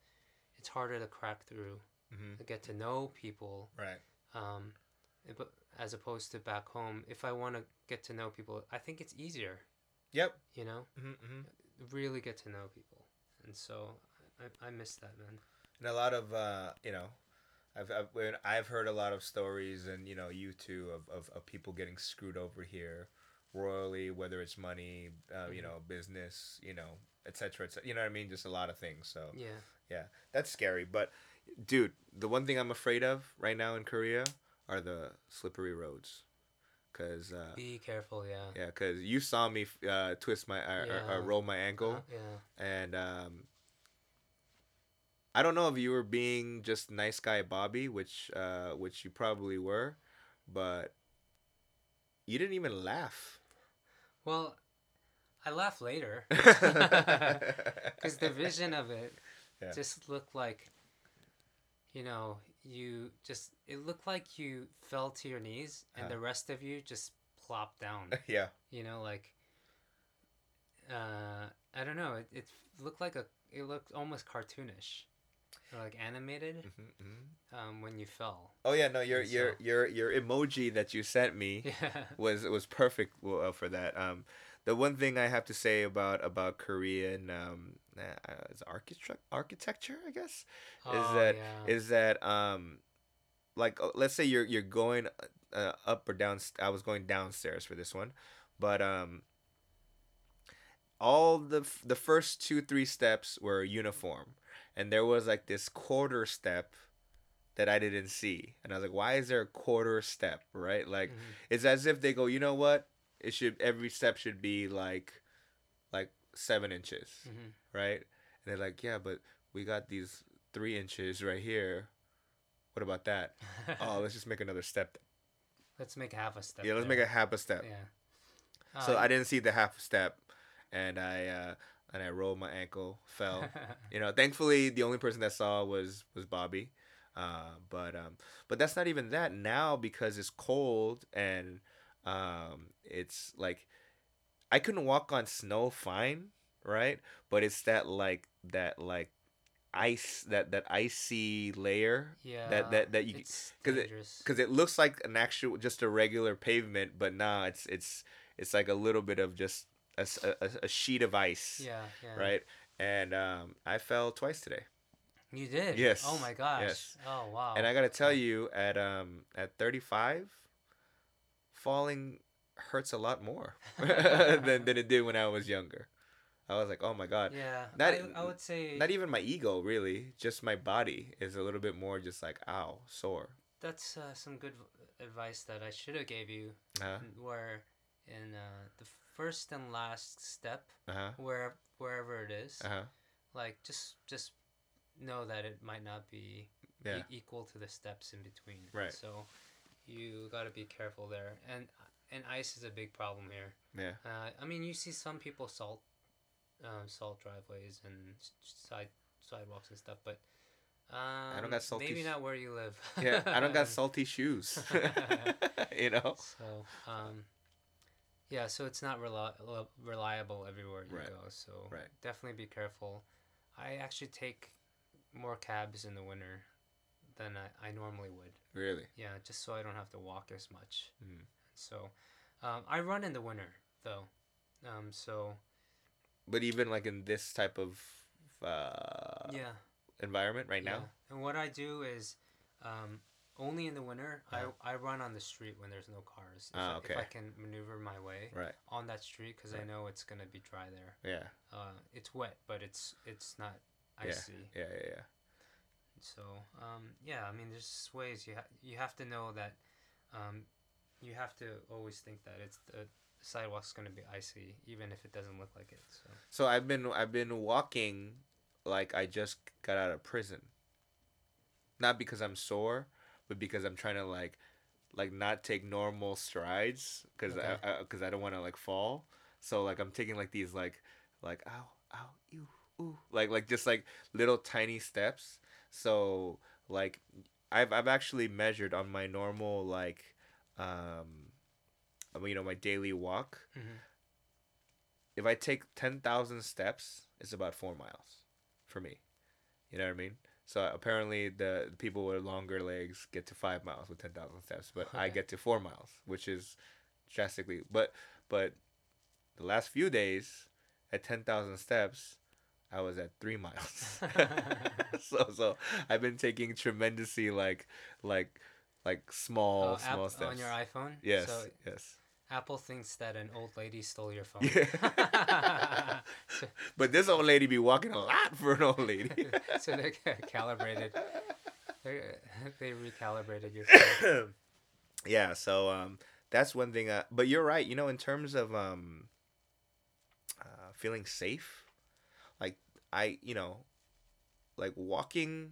it's harder to crack through Mm-hmm. to get to know people. Right. Um, but as opposed to back home, if I want to get to know people, I think it's easier. Yep. You know, Mm-hmm. really get to know people, and so I, I miss that man. And a lot of uh, you know, I've I've, I've heard a lot of stories, and you know, you too, of, of, of people getting screwed over here, royally, whether it's money, uh, you Mhm. know, business, you know, etc. Et you know what I mean? Just a lot of things. So Yeah. yeah, that's scary. But dude, the one thing I'm afraid of right now in Korea are the slippery roads, cause uh, Be careful. Yeah. yeah, cause you saw me uh, twist my uh, or, Yeah. roll my ankle. Uh, yeah. and um, I don't know if you were being just nice guy Bobby, which uh, which you probably were, but you didn't even laugh. Well, I laugh later *laughs* *laughs* because the vision of it Yeah. just looked like, you know, you just it looked like you fell to your knees and the rest of you just plopped down. *laughs* yeah, you know, like, uh, I don't know. It, it looked like a it looked almost cartoonish, or like animated Mhm, mhm. um, when you fell. Oh yeah, no, your your your your emoji that you sent me *laughs* Yeah. was was perfect uh, for that. Um, the one thing I have to say about about Korean um, uh, is architecture architecture, I guess. is that is yeah. that um like uh, let's say you're you're going uh, up or down I was going downstairs for this one but um all the f- the first two three steps were uniform and there was like this quarter step that I didn't see and I was like why is there a quarter step right like Mhm. it's as if they go you know what it should every step should be like like seven inches Mhm. right? And they're like, yeah, but we got these three inches right here. What about that? *laughs* oh, let's just make another step. let's make half a step. yeah, let's there. make a half a step. Yeah. So Uh, I didn't see the half step, and I uh, and I rolled my ankle, fell. you know, thankfully the only person that saw was was Bobby. Uh, but um, but that's not even that now because it's cold and um, it's like I couldn't walk on snow fine, right? But it's that like that like ice that that icy layer yeah. that- that that you- it's 'cause it- because it looks like an actual just a regular pavement, but nah, it's it's it's like a little bit of just a, a- a- sheet of ice, yeah, yeah. right? And um, I fell twice today. You did. Yes, Oh my gosh. yes. Oh wow. And I gotta tell you, at um at 35, falling hurts a lot more *laughs* than than it did when I was younger. I was like, oh my god. Yeah. Not- I, I would say Not even my ego, really. Just my body is a little bit more just like, ow, sore. that's uh, some good advice that I should have gave you. Uh Where in uh, the first and last step, huh. where wherever it is, Uh huh. like just just know that it might not be Yeah. e- equal to the steps in between. Right. So you got to be careful there. And and ice is a big problem here. Yeah. Uh, I mean, you see some people salt um, salt driveways and side sidewalks and stuff, but um, don't got salty Maybe not where you live. Yeah. I don't got *laughs* salty shoes. *laughs* *laughs* you know. So, um, yeah, so it's not reli- reliable everywhere you Right. go. So Right. definitely be careful. I actually take more cabs in the winter than I, I normally would. Really. Yeah, just so I don't have to walk as much. Mm. So um, I run in the winter though. Um, so But even like in this type of uh, yeah, environment right now. And what I do is um, only in the winter Uh-huh. I, I run on the street when there's no cars. If, Ah, I, okay. if I can maneuver my way Right. on that street because I know it's gonna be dry there. Yeah. Uh, it's wet, but it's it's not icy. Yeah. Yeah. Yeah. So um, yeah, I mean, there's ways you ha- you have to know that um, you have to always think that it's the sidewalk's gonna be icy, even if it doesn't look like it. So So I've been I've been walking like I just got out of prison. Not because I'm sore, but because I'm trying to like like not take normal strides because Okay. I because I, don't want to like fall. So like I'm taking like these like like ow ow ew ooh like like just like little tiny steps. So like I've I've actually measured on my normal like um I mean, you know my daily walk Mhm. if I take ten thousand steps, it's about four miles for me. You know what I mean? So apparently the people with longer legs get to five miles with ten thousand steps, but I get to four miles, which is drastically. But but the last few days at ten thousand steps, I was at three miles. *laughs* *laughs* so so I've been taking tremendously like like like small Oh, app small steps. on your iPhone. yes So yes. Apple thinks that an old lady stole your phone. Yeah. so, *laughs* But this old lady be walking a lot for an old lady. *laughs* so they *laughs* calibrated. They, they recalibrated your *coughs* phone. yeah, so um, that's one thing. Uh, but you're right. You know, in terms of um, uh, feeling safe, like I, you know, like walking,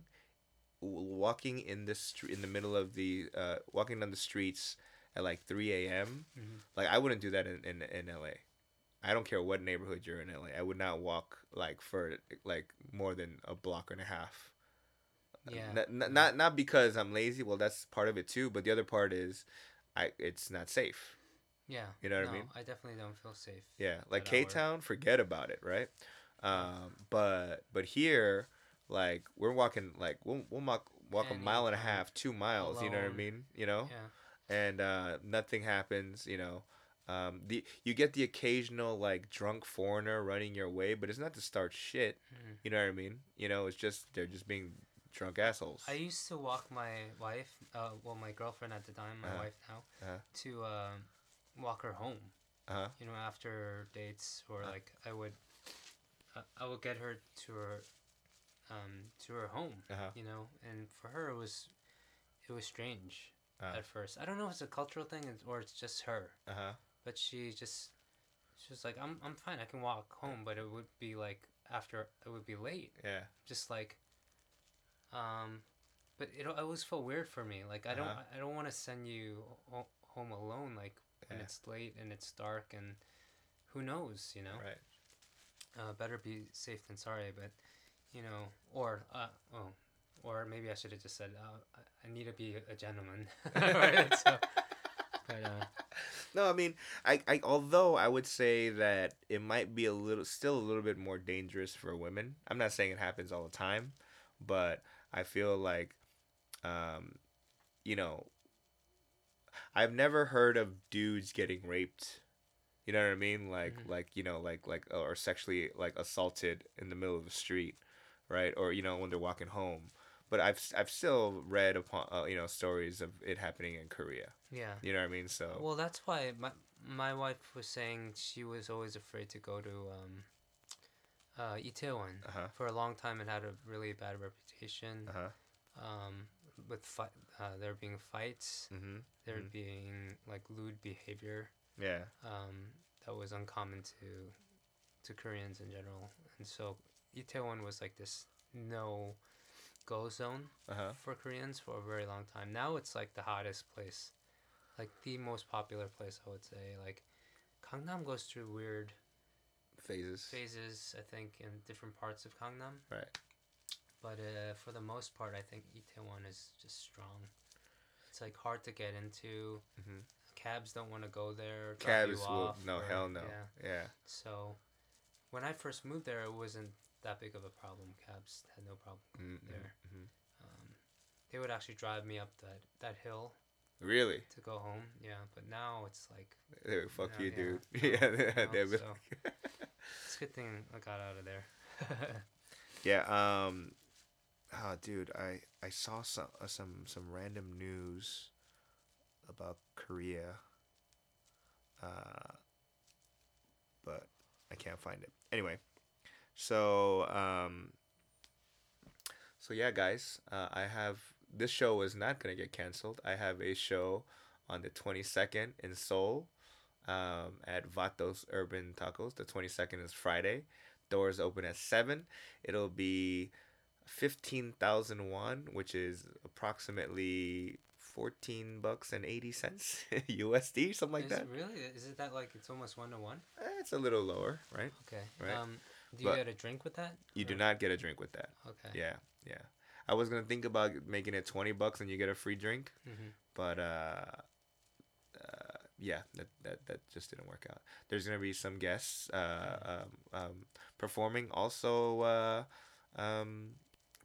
walking in the street in the middle of the uh, walking down the streets at like 3 a.m. Mhm. Like I wouldn't do that in, in in LA. I don't care what neighborhood you're in LA. I would not walk like for like more than a block and a half. Yeah. Not, not not not because I'm lazy. Well, that's part of it too. But the other part is, I it's not safe. Yeah. You know what I no, mean? I definitely don't feel safe. Yeah, like K Town, forget about it, right? Um, but but here, like we're walking like we'll we'll walk walk a mile and a half, two miles. You know what I mean? You know, Yeah. And uh, nothing happens. You know. Um, the you get the occasional like drunk foreigner running your way, but it's not to start shit. Mhm. You know what I mean? You know, it's just they're just being drunk assholes. I used to walk my wife, uh, well, my girlfriend at the time, my Uh-huh. wife now, Uh-huh. to uh, walk her home. Uh huh. You know, after dates, or Uh. like I would, uh, I would get her to her, um, to her home. Uh huh. You know, and for her it was, it was strange Uh. at first. I don't know if it's a cultural thing or it's just her, Uh huh. but she just, she was like, I'm, I'm fine. I can walk home, but it would be like after it would be late. Yeah. just like um but it always felt weird for me like i don't Uh-huh. i don't want to send you ho- home alone like when Yeah. it's late and it's dark and who knows you know Right. uh, better be safe than sorry but you know or uh oh or maybe i should have just said uh, I- need to be a gentleman *laughs* *laughs* right so but uh No, I mean, I, I although I would say that it might be a little still a little bit more dangerous for women. I'm not saying it happens all the time, but I feel like um you know I've never heard of dudes getting raped. You know what I mean? Like Mhm. like you know like like or sexually like assaulted in the middle of the street, right? Or you know when they're walking home. But I've I've still read upon uh, you know stories of it happening in Korea. yeah You know what I mean? So Well, that's why my my wife was saying she was always afraid to go to um, uh, Itaewon uh-huh. for a long time. It had a really bad reputation. Uh-huh. Um, with fi- uh, there being fights, Mhm. there Mhm. being like lewd behavior Yeah. um, that was uncommon to to Koreans in general, and so Itaewon was like this no go zone Uh-huh. for Koreans for a very long time. Now it's like the hottest place, like the most popular place. I would say like Gangnam goes through weird Phases. phases. I think in different parts of Gangnam, Right. but uh, for the most part, I think Itaewon is just strong. It's like hard to get into. Mhm. Cabs don't want to go there. Cabs will no or- hell no. Yeah. Yeah. So when I first moved there, it wasn't that big of a problem. Cabs had no problem Mhm, there. mhm. Um, they would actually drive me up that, that hill Really? to go home. Yeah, but now it's like Hey, fuck you, yeah. dude. No, Yeah. no, *laughs* so- it's a good thing I got out of there. *laughs* yeah. Um. Oh, dude, I I saw some uh, some some random news about Korea. Uh. But I can't find it. Anyway, so um. So yeah, guys, uh, I have this show is not gonna get canceled. I have a show on the twenty second in Seoul, um, at Vatos Urban Tacos. The twenty second is Friday. Doors open at seven. It'll be fifteen thousand won, which is approximately fourteen bucks and eighty cents *laughs* USD, something like is that. really? Is it that like it's almost one to one? Eh, It's a little lower, right? Okay. Right. Um, do you But- get a drink with that? You do not get a drink with that. Okay. Yeah, yeah. I was gonna think about making it twenty bucks and you get a free drink, hmm but uh, uh, yeah, that, that that just didn't work out. There's gonna be some guests uh, um, um, performing. Also, uh, um,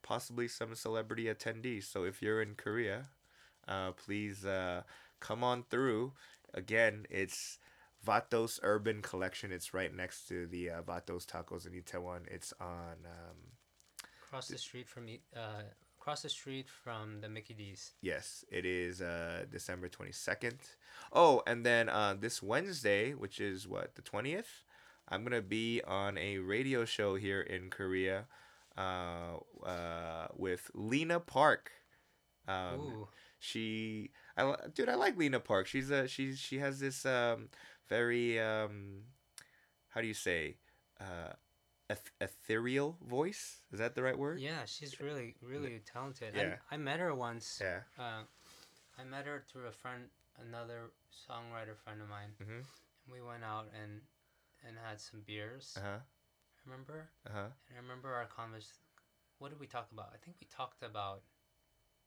possibly some celebrity attendees. So if you're in Korea, uh, please uh, come on through. Again, it's Vatos Urban Collection. It's right next to the uh, Vatos Tacos in Itaewon. It's on. Um, Across the street from uh, across the street from the Mickey D's. Yes, it is uh, December 22nd. Oh, and then uh, this Wednesday, which is what, the 20th? I'm going to be on a radio show here in Korea uh, uh, with Lena Park. Um, Ooh, she, I, dude, I like Lena Park. She's a, she's, she has this um, very, um, how do you say, uh, eth- ethereal voice? Is that the right word? yeah, she's really really talented. Yeah. I, I met her once. Yeah. Uh, I met her through a friend, another songwriter friend of mine. Mhm. We went out and and had some beers. Uh huh. Remember? Uh huh. And I remember our convers. What did we talk about? I think we talked about.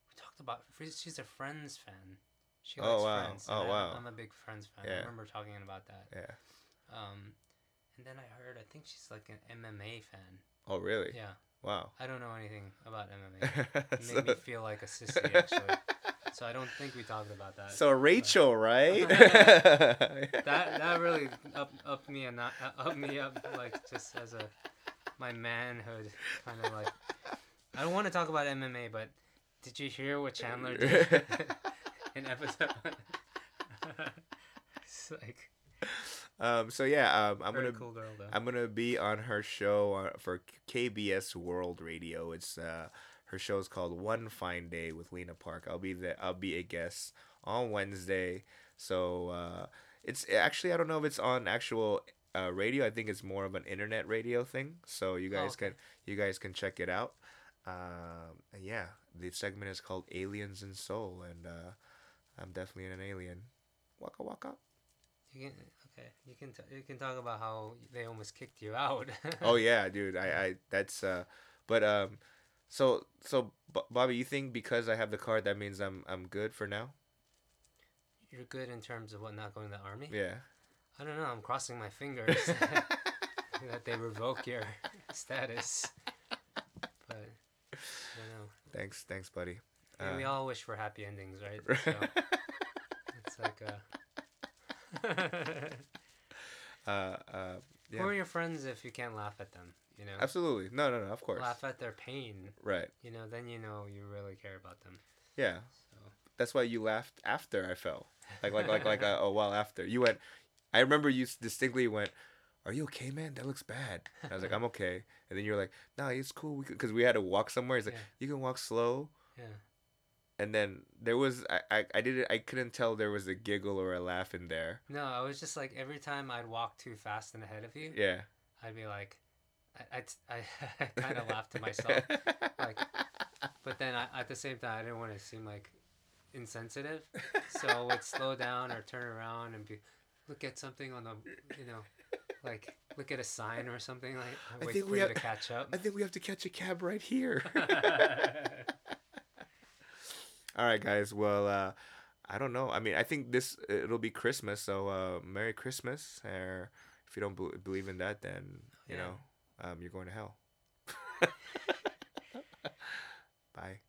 We talked about. She's a Friends fan. She Oh, likes wow. Friends. Oh, I- wow. I'm a big Friends fan. Yeah. I remember talking about that. Yeah. Um, and then I heard. I think she's like an MMA fan. Oh, really? Yeah. Wow. I don't know anything about MMA. *laughs* It so, made me feel like a sissy actually. so I don't think we talked about that. so Rachel, right? *laughs* *laughs* that that really up up me and not uh, up me up like just as a my manhood kind of like. I don't want to talk about MMA, but did you hear what Chandler did in episode? *laughs* it's like um. So yeah. Um. I'm very gonna. cool girl. I'm gonna be on her show uh, for KBS World Radio. It's uh. Her show is called One Fine Day with Lena Park. I'll be there. I'll be a guest on Wednesday. So uh, it's actually I don't know if it's on actual uh, radio. I think it's more of an internet radio thing. So you guys okay. can you guys can check it out. Um, yeah, the segment is called Aliens and Soul, and uh, I'm definitely an alien. Waka waka. You can okay. You can t- you can talk about how they almost kicked you out. *laughs* oh yeah, dude. I, I that's uh, but um, so so B- Bobby, you think because I have the card that means I'm I'm good for now? You're good in terms of what not going to the army. Yeah. I don't know. I'm crossing my fingers *laughs* *laughs* that they revoke your status. But I don't know. Thanks, thanks, buddy. I mean, we all wish for happy endings, right? *laughs* So it's like uh, *laughs* *laughs* uh, uh, who are your friends if you can't laugh at them? You know, Absolutely. No, no, no. Of course. laugh at their pain. Right. You know, then you know you really care about them. Yeah. So That's why you laughed after I fell. Like like like like a, a while after. You went. I remember you distinctly went. Are you okay, man? That looks bad. And I was like, I'm okay. And then you're like, No, it's cool. We because we had to walk somewhere. He's like, Yeah. You can walk slow. yeah, And then there was I, I I didn't I couldn't tell there was a giggle or a laugh in there. no, I was just like every time I'd walk too fast and ahead of you, Yeah. I'd be like, I I, I, *laughs* kind of laughed to myself. like but then I, at the same time i didn't want to seem like insensitive so i would slow down or turn around and be look at something on the you know like look at a sign or something like I wait think we have- to catch up I think we have to catch a cab right here. *laughs* *laughs* All right, guys. Well, uh, I don't know. I mean, I think this it'll be Christmas, so uh, Merry Christmas. Or if you don't be- believe in that, then you yeah. know um, you're going to hell. *laughs* Bye.